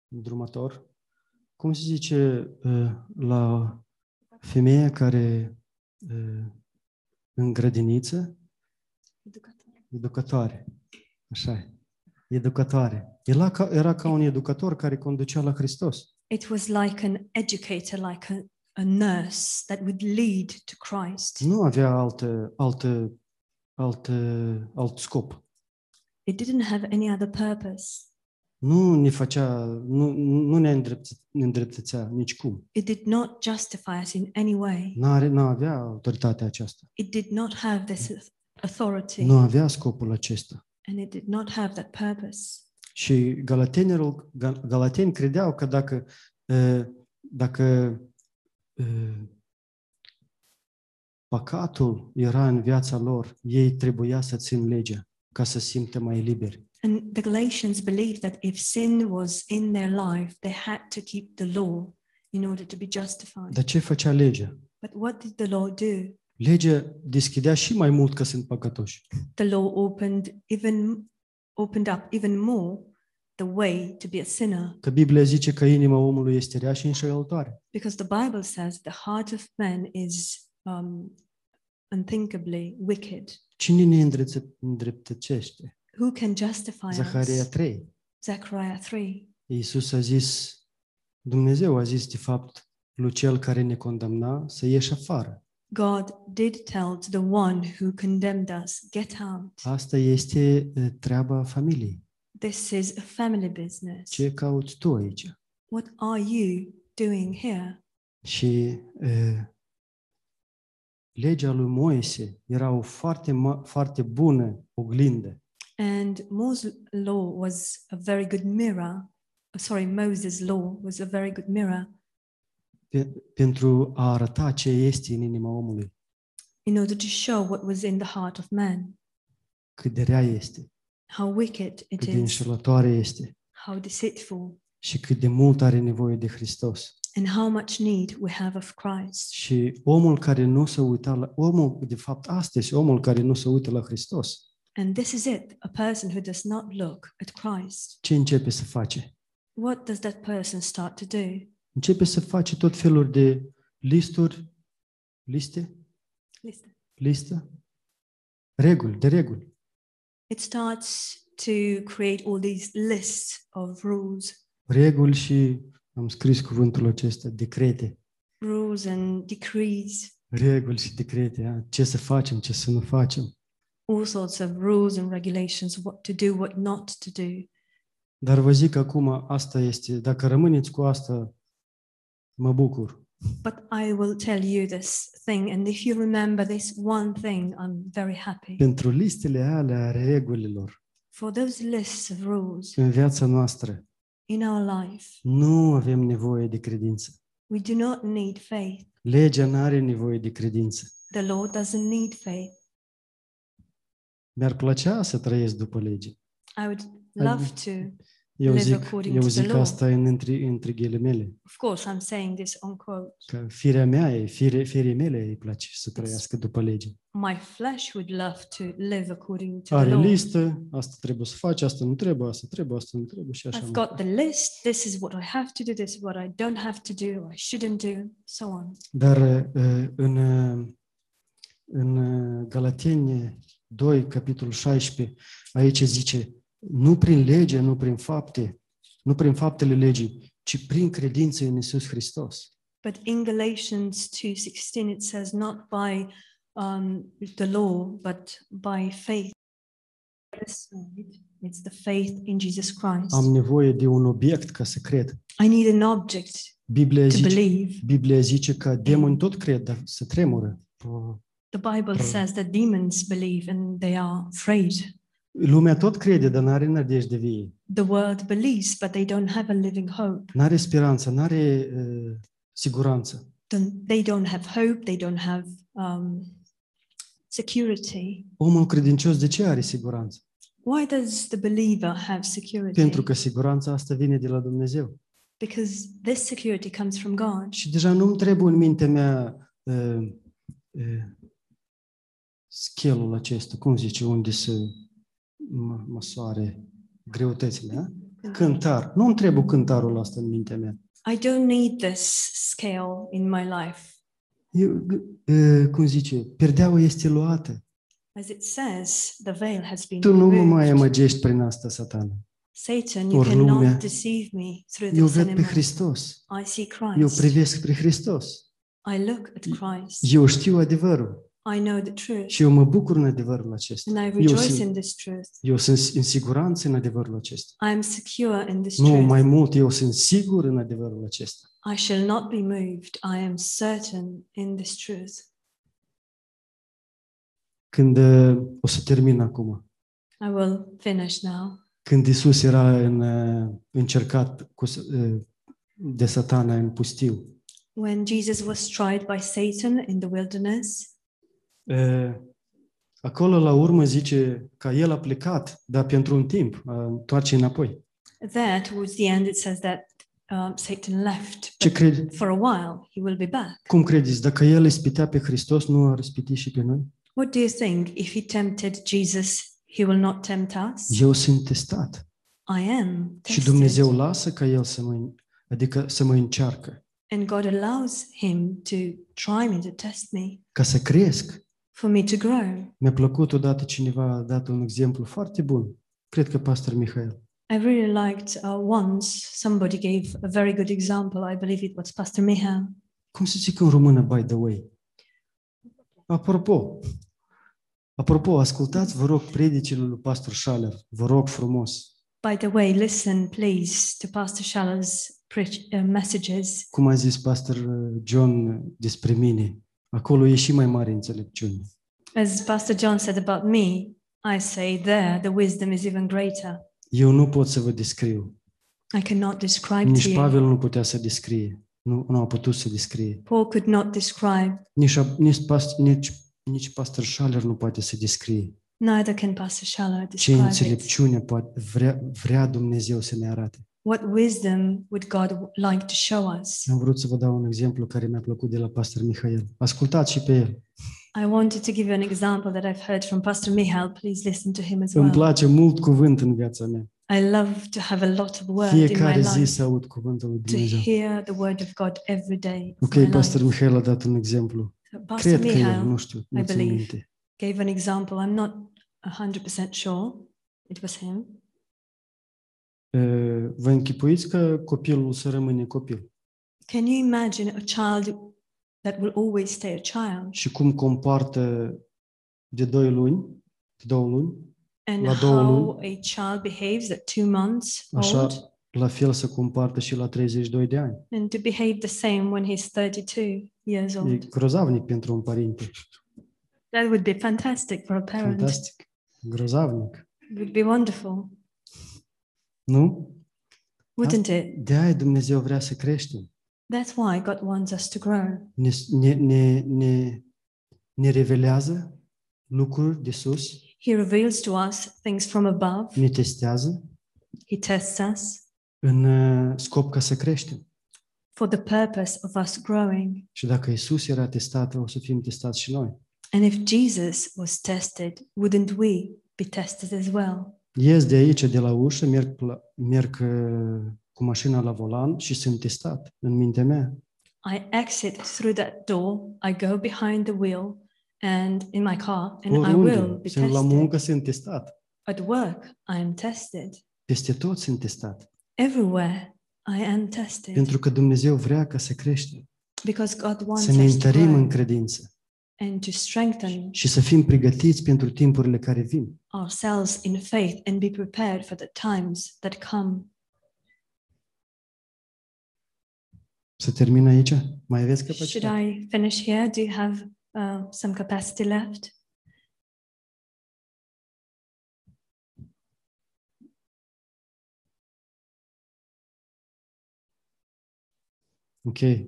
Drumător? Cum se zice uh, la femeia care uh, în grădiniță? Educatoare. Așa e. Educatoare. Era ca, era ca un educator care conducea la Hristos. It was like an educator, like a, a nurse that would lead to Christ. Nu avea altă, altă, altă, alt scop. It didn't have any other purpose. Nu ne făcea, nu, nu ne îndrept, ne îndreptățea nici cum. It did not justify us in any way. N-are, nu avea autoritatea aceasta. It did not have this authority, Nu avea scopul acesta. and it did not have that purpose. Și galatenilor, Gal- galateni credeau că dacă, uh, dacă uh, păcatul era în viața lor, ei trebuia să țin legea ca să simtă mai liberi. And the Galatians believed that if sin was in their life, they had to keep the law in order to be justified. Dar ce făcea legea? But what did the law do? Legea deschidea și mai mult că sunt păcătoși. The law opened even opened up even more the way to be a sinner, Că Biblia zice că inima omului este rea și înșelătoare. because the Bible says the heart of man is um, unthinkably wicked. Cine ne îndreță- îndreptățește? Who can justify Zaharia us? 3. Zechariah 3. Iisus a zis, Dumnezeu a zis de fapt lui cel care ne condamna să ieși afară. God did tell to the one who condemned us, get out. Asta este eh, treaba familiei. This is a family business. Ce cauți tu aici? What are you doing here? Și uh, legea lui Moise era o foarte, ma- foarte bună oglindă. And Moses' law was a very good mirror. uh, Sorry, Moses' law was a very good mirror pe, pentru a arăta ce este în inima omului, in order to show what was in the heart of man, cât de rea este, how wicked it cât de is, înșelătoare este how deceitful, și cât de mult are nevoie de Hristos. and how much need we have of Christ. Și omul care nu se uită la omul, de fapt, astăzi, omul care nu se uită la Hristos, And this is it a person who does not look at Christ. ce începe să face? What does that person start to do? Începe să face tot felul de listuri, liste, Listen. listă, reguli, de reguli. It starts to create all these lists of rules, Reguli și, am scris cuvântul acesta, decrete. rules and decrees, Reguli și decrete, a? ce să facem, ce să nu facem. All sorts of rules and regulations, what to do, what not to do. Dar vă zic acum, asta este, dacă rămâneți cu asta, mă bucur. But I will tell you this thing, and if you remember this one thing, I'm very happy. Pentru listele alea regulilor For those lists of rules în viața noastră, in our life, nu avem nevoie de credință. we do not need faith. Legea nu are nevoie de credință. The law doesn't need faith. Mi-ar plăcea să trăiesc după lege. I would love to. Eu Live zic, according eu to the zic law. asta în între, între ghilimele. Of course, I'm saying this on quote. Că firea mea, e, fire, firii mele îi place să trăiască după lege. My flesh would love to live according to the Are law. listă, asta trebuie să faci, asta nu trebuie, asta trebuie, asta nu trebuie și așa. I've mai got departe. the list. This is what I have to do. This is what I don't have to do. I shouldn't do. So on. Dar uh, în, uh, în uh, Galateni 2, capitolul 16, aici zice, nu prin lege, nu prin fapte, nu prin faptele legii, ci prin credință în Isus Hristos. But in Galatians 2:16 it says not by um, the law, but by faith. This side, It's the faith in Jesus Christ. Am nevoie de un obiect ca să cred. I need an object Biblia to zice, believe. Biblia zice că demonii tot cred, dar se tremură. The Bible Right. says that demons believe and they are afraid. Lumea tot crede, dar nu are nădejde vie. The world believes, but they don't have a living hope. Nu are speranță, nu are uh, siguranță. Don't, they don't have hope. They don't have um, security. Omul credincios de ce are siguranță? Why does the believer have security? Pentru că siguranța asta vine de la Dumnezeu. Because this security comes from God. Și deja nu-mi trebuie în mintea mea uh, uh, schelul acesta, cum zice, unde se mă, măsoare greutățile. A? Cântar. Nu-mi trebuie cântarul ăsta în mintea mea. I don't need this scale in my life. Eu, uh, cum zice, perdeaua este luată. As it says, the veil has been Tu nu mă mai removed. amăgești prin asta, satana. Satan, you Ori lumea. cannot deceive me through Eu this ved pe anymore. Hristos. I see Eu Christ. privesc spre Hristos. I look at Christ. Eu știu adevărul. I know the truth. Și eu mă bucur în adevărul acesta. And I Eu rejoice sunt, in this truth. eu sunt în siguranță în adevărul acesta. I am secure in this Nu, truth. mai mult, eu sunt sigur în adevărul acesta. I shall not be moved. I am certain in this truth. Când uh, o să termin acum. I will finish now. Când Isus era în, uh, încercat cu, s- uh, de satana în pustiu, When Jesus was tried by Satan in the wilderness, uh, acolo la urmă zice că el a plecat, dar pentru un timp, uh, întoarce înapoi. there towards the end it says that um, Satan left. Ce But crede? for a while, he will be back. Cum credeți? Dacă el ispitea pe Hristos, nu ar ispiti și pe noi? What do you think? If he tempted Jesus, he will not tempt us? Eu sunt testat. I am Și tested. Dumnezeu lasă ca el să mă, adică să mă încearcă, And God allows him to try me, to test me, ca să cresc. For me to grow. Mi-a plăcut odată cineva a dat un exemplu foarte bun. Cred că pastor Mihail. I really liked uh, once somebody gave a very good example. I believe it was Pastor Miha. Cum se zice în română, by the way? Apropo, apropo, ascultați, vă rog, predicile lui pastor Schaller. Vă rog frumos. By the way, listen please to Pastor Shaller's preach, uh, messages. Cum a zis pastor uh, John despre mine, acolo e și mai mare înțelepciune. As Pastor John said about me, I say there the wisdom is even greater. Eu nu pot să vă descriu. I cannot describe to Nici you. Pavel nu putea să descrie. Nu, nu a putut să descrie. Paul could not describe, Nici, a- nici, past, nici, nici pastor Schaller nu poate să descrie. neither can Pastor Shallow Ce describe it. înțelepciune poate, vrea, vrea Dumnezeu să ne arate. What wisdom would God like to show us? Am vrut să vă dau un exemplu care mi-a plăcut de la pastor Mihail. Ascultați și pe el. I wanted to give you an example that I've heard from Pastor Michal. Please listen to him as Îmi well. place mult cuvânt în viața mea. I love to have a lot of word in my Fiecare zi life, să aud cuvântul lui to Dumnezeu. hear the word of God every day. of my Ok, life. pastor Mihail a dat un exemplu. So Pastor Cred că el, Michal nu știu, nu țin believe. minte. gave an example. I'm not 100% sure it was him. Uh, Vă închipuiți că copilul să rămâne copil. Can you imagine a child that will always stay a child Și cum compartă de doi luni, de două luni, and La două how a child behaves at two months așa old la fel să compartă și la 32 de ani. and to behave the same when he's 32 years E old? grozavnic pentru un părinte. That would be fantastic for a parent. Fantastic. Grozavnic. It would be wonderful, Nu? wouldn't it? De aia Dumnezeu vrea să creștem. That's why God wants us to grow. Ne, ne, ne, ne, ne revelează lucruri de sus, He reveals to us things from above. ne testează He tests us în uh, scop ca să creștem. for the purpose of us growing. Și dacă Isus era testat, o să fim testați și noi. And if Jesus was tested, wouldn't we be tested as well? Ies de aici, de la ușă, merg, la, merg uh, cu mașina la volan și sunt testat în mintea mea. I exit through that door, I go behind the wheel and in my car, and I will Oriunde. be Sunt la tested. muncă, sunt testat. At work, I am tested. Peste tot sunt testat. Everywhere, I am tested. Pentru că Dumnezeu vrea ca să creștem, Because God wants să ne us to întărim grow în credință and to strengthen și să fim pregătiți pentru timpurile care vin. ourselves in faith and be prepared for the times that come. Să termin aici? Mai aveți Should capacitate? I finish here? Do you have uh, some capacity left? Ok. I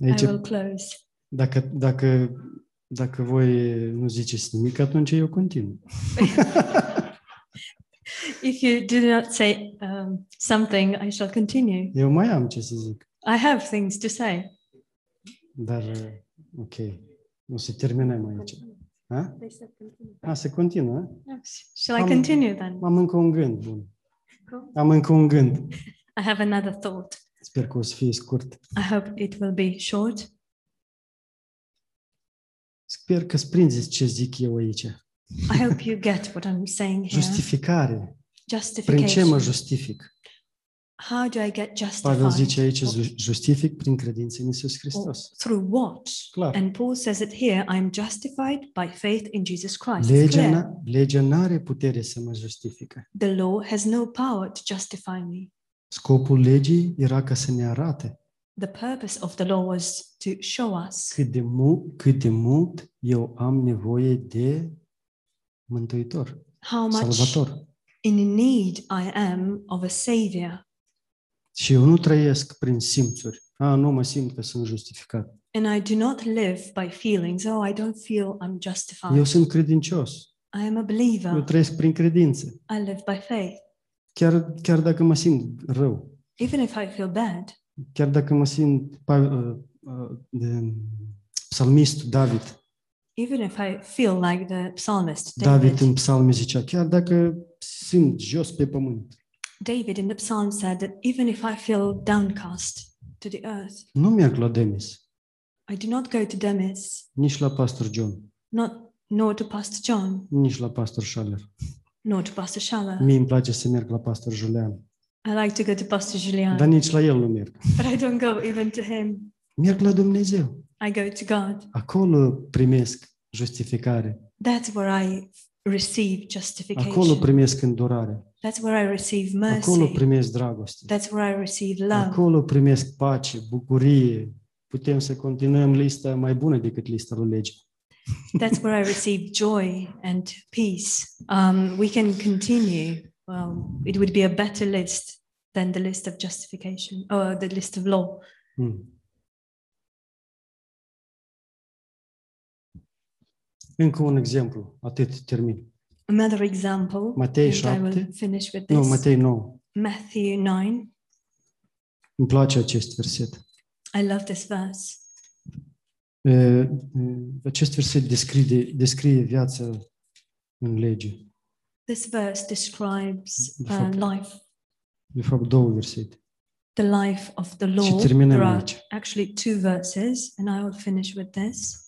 Aici, will close. Dacă, dacă, dacă voi nu ziceți nimic, atunci eu continu. (laughs) If you do not say um, something, I shall continue. Eu mai am ce să zic, I have things to say. dar uh, ok. O să terminăm aici. Ha? A, să continuă? Shall I Am- continue then? Am încă un gând bun. Am încă un gând. I have another thought. Sper că o să fie scurt. I hope it will be short. Sper că sprindeți ce zic eu aici. I hope you get what I'm saying here. Justificare. Prin ce mă Justification. justific? How do I get Pavel zice justified? aici, ju- justific prin credință în Isus Or Hristos. through what? Clar. And Paul says it here I am justified by faith in Jesus Christ. It's Legea, clear. n- legea nu are putere să mă justifică. The law has no power to justify me. Scopul legii era ca să ne arate The purpose of the law was to show us cât de, mult, cât de mult eu am nevoie de Mântuitor, how much Salvator. in need I am of a Savior. Și eu nu trăiesc prin simțuri. A, nu mă simt că sunt justificat. And I do not live by feelings. Oh, I don't feel I'm justified. Eu sunt credincios. I am a believer. Eu trăiesc prin credință. I live by faith. Chiar, chiar dacă mă simt rău, Even if I feel bad, chiar dacă mă simt pa- uh, uh, de psalmistul David. even if I feel like the psalmist David David. în psalme zicea, chiar dacă simt jos pe pământ, David in the psalm said that even if I feel downcast to the earth, nu merg la Demis, I do not go to Demis, nici la pastor John, not nor to Pastor John, nici la pastor Schaller. nor to Pastor Schaller. Mie îmi place să merg la pastor Julian, I like to go to Pastor Julian, dar nici la el nu merg. but I don't go even to him. Merg la Dumnezeu. I go to God. Acolo primesc justificare. That's where I receive justification. Acolo primesc îndurare. That's where I receive Acolo mercy. primesc dragoste. That's where I receive love. Acolo primesc pace, bucurie. Putem să continuăm lista mai bună decât lista lui legii. That's where I receive joy and peace. Um, we can continue. Well, it would be a better list than the list of justification or the list of law. Mm. Încă un exemplu, atât termin. Another example, Matei and I will finish with Nu. Matei 9. Matthew 9. Îmi place acest verset. I love this verse. E, e, Acest verset descrie, descrie viața în lege. This verse describes De uh, fapt, life, De fapt, două versete. the life of the law. terminăm There are aici. actually two verses, and I will finish with this.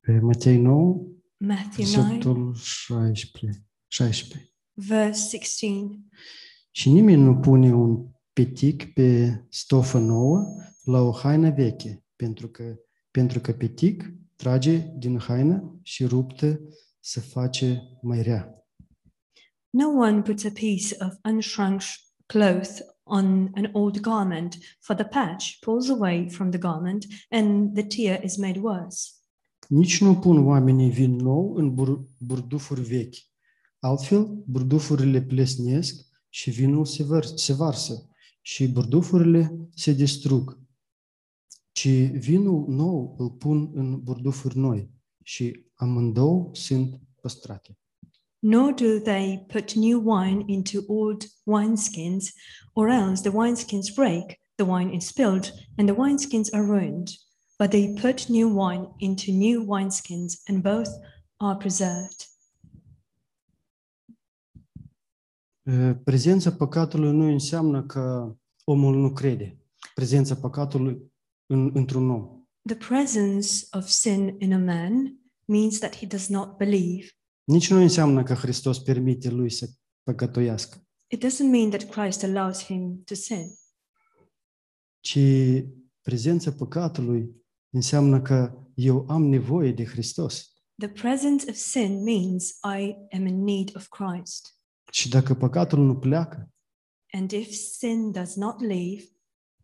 Pe Matei 9, Matthew 9, versetul 16. 16. verse 16. Și nimeni nu pune un petic pe stofă nouă la o haină veche, pentru că, pentru că petic trage din haină și ruptă să face mai rea. No one puts a piece of unshrunk cloth on an old garment, for the patch pulls away from the garment, and the tear is made worse. Nici nu pun oamenii vin nou în bur- burdufuri vechi. Altfel, burdufurile plesnesc și vinul se, văr- se varsă și burdufurile se distrug. Ci vinul nou îl pun în burdufuri noi și amândouă sunt păstrate. Nor do they put new wine into old wineskins, or else the wineskins break, the wine is spilled, and the wineskins are ruined. But they put new wine into new wineskins, and both are preserved. E, Prezența păcatului nu înseamnă că omul nu crede. Prezența păcatului în, într-un om. The presence of sin in a man means that he does not believe. Nici nu înseamnă că Hristos permite lui să păcătuiască, It doesn't mean that Christ allows him to sin. ci prezența păcatului înseamnă că eu am nevoie de Hristos. The presence of sin means I am in need of Christ. Și dacă păcatul nu pleacă, And if sin does not leave,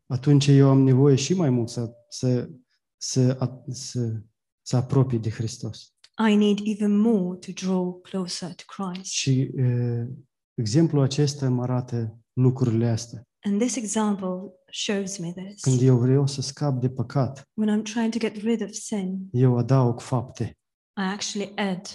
atunci eu am nevoie și mai mult să, să, să, a- să, să apropii de Hristos. I need even more to draw closer to Christ. Și e, exemplul acesta îmi arată lucrurile astea. And this example shows me this. Când eu vreau să scap de păcat, When I'm trying to get rid of sin, eu adaug fapte I actually add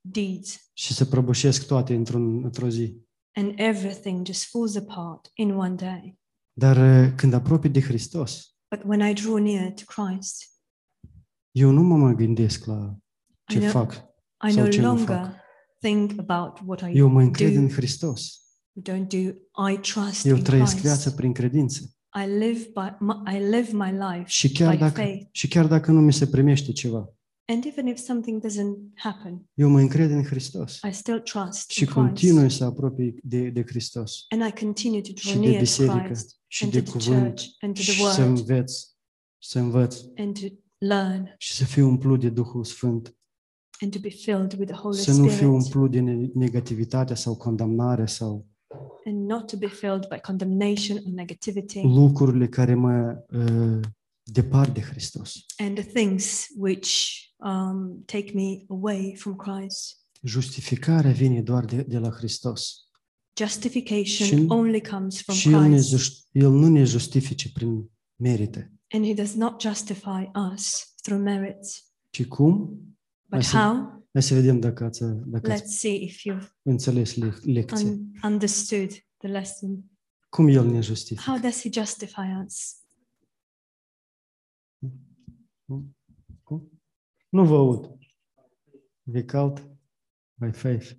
deeds, și să prăbușesc toate într-un, într-o zi. and everything just falls apart in one day. Dar e, când apropii de Hristos, But when I draw near to Christ, eu nu mă mai gândesc la ce I know- fac. I Sau no ce nu longer fac. think about what I Eu mă încred în do, Hristos. don't do. I trust Eu in trăiesc Christ. viața prin credință. I live by my, I live my life Și chiar, by dacă, faith. și chiar dacă nu mi se primește ceva, And even if something doesn't happen, eu mă încred în Hristos. I still trust Și in Christ. continui să apropii de, de Hristos. And I continue to draw Și de near to biserică. Christ Și and de to the cuvânt. church and to Și the să word înveț. Să învăț. and to learn Și să fiu umplut de Duhul Sfânt. And to be filled with the Holy Să nu fiu Spirit umplut de ne- negativitate sau condamnare sau and not to be filled by condemnation or negativity lucrurile care mă uh, depart de Hristos. and the things which um, take me away from Christ. Justificarea vine doar de, de la Hristos. Justification Și- only comes from Și el, ne, Christ, just- el nu ne justifice prin merite. and He does not justify us through merits. Ci cum? But Hai să- how? Hai să vedem dacă ați, dacă ați Let's see if you've înțeles le- lecția. un- understood the lesson. Cum el ne justifică? How does He justify us? Cum? Nu vă aud. Without by faith.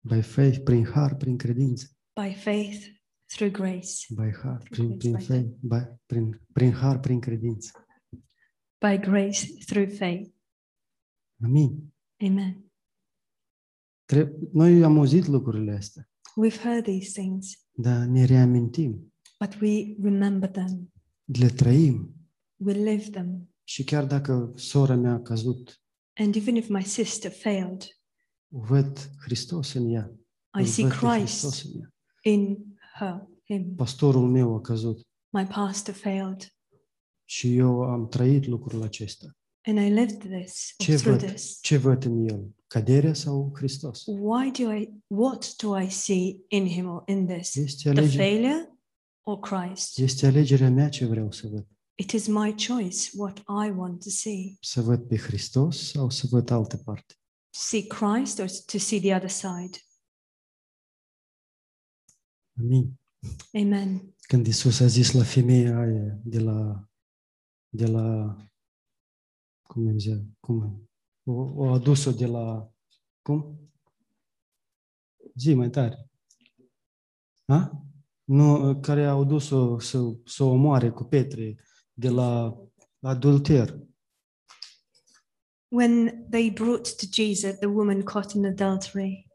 By faith, prin har, prin credință. By faith through grace. By har, prin, Grace prin by faith, by, prin, prin har, prin credință. By grace through faith. Amin. Amen. Tre- Noi am auzit lucrurile astea, We've heard these things, dar ne reamintim, but we remember them. le trăim. We live them. Și chiar dacă sora mea a căzut, And even if my sister failed, văd Hristos în ea. I îl see văd pe Hristos Christ în ea. in her, him. Pastorul meu a căzut My pastor failed, și eu am trăit lucrul acesta. And I lived this Ce through văd? this. Ce văd în el? Căderea sau Hristos? Why do I what do I see in him or in this? Este, The alege, failure or Christ? este alegerea mea ce vreau să văd. It is my choice what I want to see. Să văd pe Hristos sau să văd altă parte? To see Christ or to see the other side. Amin. Amen. Când Isus a zis la femeia aia de la, de la cum îi zicea, cum, o, o adus-o de la, cum? Zi mai tare. Ha? Nu, care au dus-o să, să o omoare cu petre de la adulter. When they brought to Jesus the woman caught in adultery,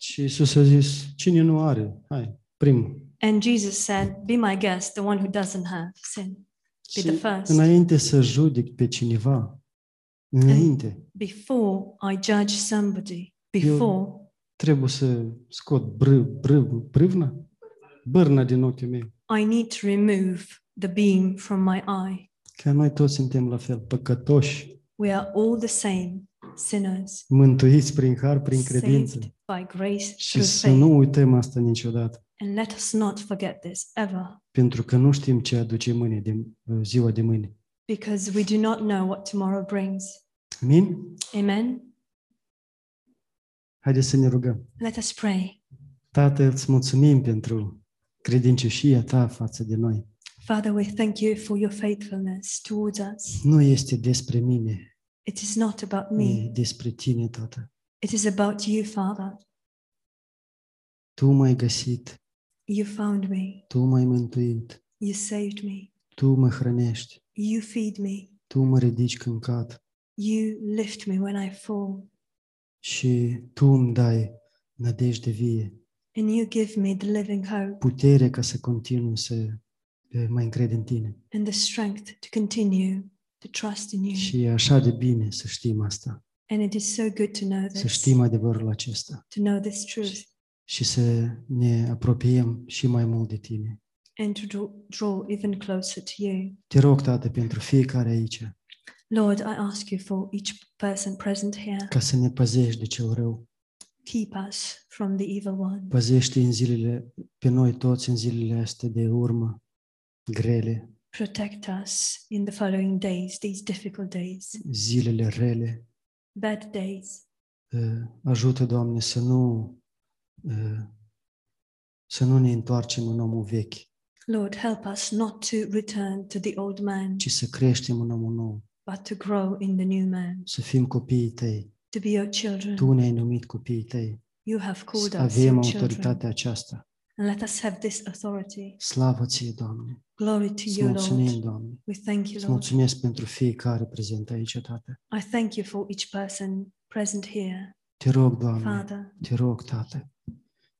Și Isus a zis, cine nu are? Hai, primul. and Jesus said, Be my guest, the one who doesn't have sin. Be the Și first. înainte să judec pe cineva, înainte, Before I judge somebody, before trebuie să scot brâ, brâ, brâvna, bârna din ochiul meu. I need to remove the beam from my eye. Că noi toți suntem la fel, păcătoși, We are all the same sinners, mântuiți prin har, prin credință. saved by grace Și through să faith. nu uităm asta niciodată, And let us not forget this ever, pentru că nu știm ce aduce mâine, de, ziua de mâine. because we do not know what tomorrow brings. Amin? Amen. Haideți să ne rugăm. Let us pray. Tată, îți mulțumim pentru credincioșia ta față de noi. Father, we thank you for your faithfulness towards us. Nu este despre mine, It is not about e me, despre tine, Tată. it is about you, Father. Tu m-ai găsit, You found me, tu m-ai mântuit, you saved me, tu mă hrănești, you feed me, tu mă ridici când cad you lift me when I fall, și tu îmi dai nădejde vie, and you give me the living hope. Putere ca să continui să eh, mă încred în tine. and the strength to continue to trust in you. Și e așa de bine să știm asta, And it is so good to know să this, știm adevărul acesta. To know this truth, și să ne apropiem și mai mult de tine. and to draw, draw even closer to you. Te rog, Tată, pentru fiecare aici, Lord, I ask you for each person present here, ca să ne păzești de cel rău. keep us from the evil one. Păzește în zilele, pe noi toți în zilele astea de urmă, grele, Protect us in the following days, these difficult days, zilele rele. bad days. Uh, Ajută, Doamne, să nu, uh, să nu ne întoarcem în omul vechi, Lord, help us not to return to the old man, ci să creștem în omul nou, but to grow in the new man, să fim copiii tăi. to be your children. Tu ne-ai numit copiii tăi. You have called Să us avem your children. autoritatea aceasta. And let us have this authority. Slavă ție, Doamne! Glory to Îți you, mulțumim, Lord. Doamne! We thank you, Îți Lord. mulțumesc pentru fiecare prezent aici, Tată. I thank you for each person present here. Te rog, Doamne, Father, te rog, Tată,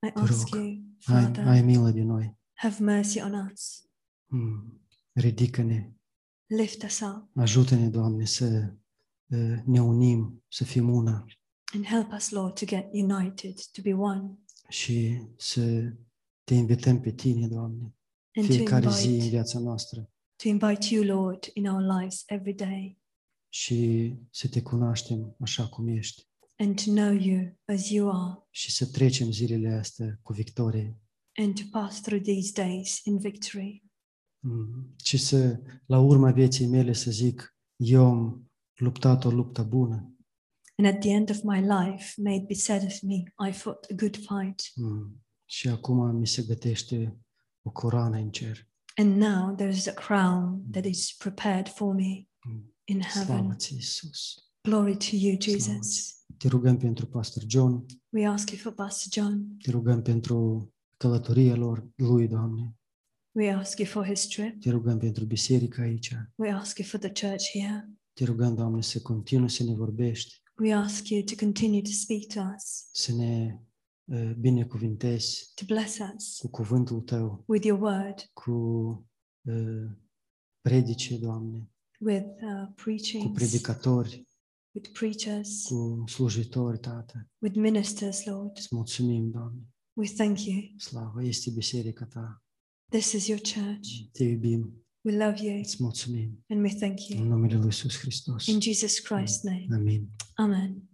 I ask rog, you, ai, Father, ai milă de noi. have mercy on us. Mm. Ridică-ne, Lift us up. Ajută-ne, Doamne, să uh, ne unim, să fim una. And help us, Lord, to get united, to be one, și să te invităm pe Tine, Doamne, and to fiecare zi în invite, viața noastră. to invite you, Lord, in our lives every day. Și să te cunoaștem așa cum ești and to know you as you are și să trecem zilele astea cu victorie and to pass through these days in victory. Mm. și să, la urma vieții mele, să zic, eu am luptat o luptă bună And at the end of my life, may it be said of me, I fought a good fight. Mm. și acum mi se gătește o coroană în cer. And now there is a crown that is prepared for me Mm. in Slavă heaven. ție, Iisus! Glory to you, Slavă Jesus. Te rugăm pentru Pastor John, We ask you for Pastor John. te rugăm pentru călătoria lor, lui, Doamne. We ask you for his trip. Te rugăm pentru biserica aici. We ask you for the church here. Te rugăm, Doamne, să continui să ne vorbești, We ask you to continue to speak to us, să ne uh, binecuvintezi to bless us cu cuvântul Tău, with your word, cu uh, predice, Doamne, with uh, cu preaching, predicatori, with preachers, cu slujitori, Tată. with ministers, Lord. Îți mulțumim, Doamne. We thank you. Slavă, este biserica Ta. This is your church. Te iubim. We love you Îți mulțumim. and we thank În you. numele Lui Iisus Hristos. In Jesus Christ's name. Amin. Amen.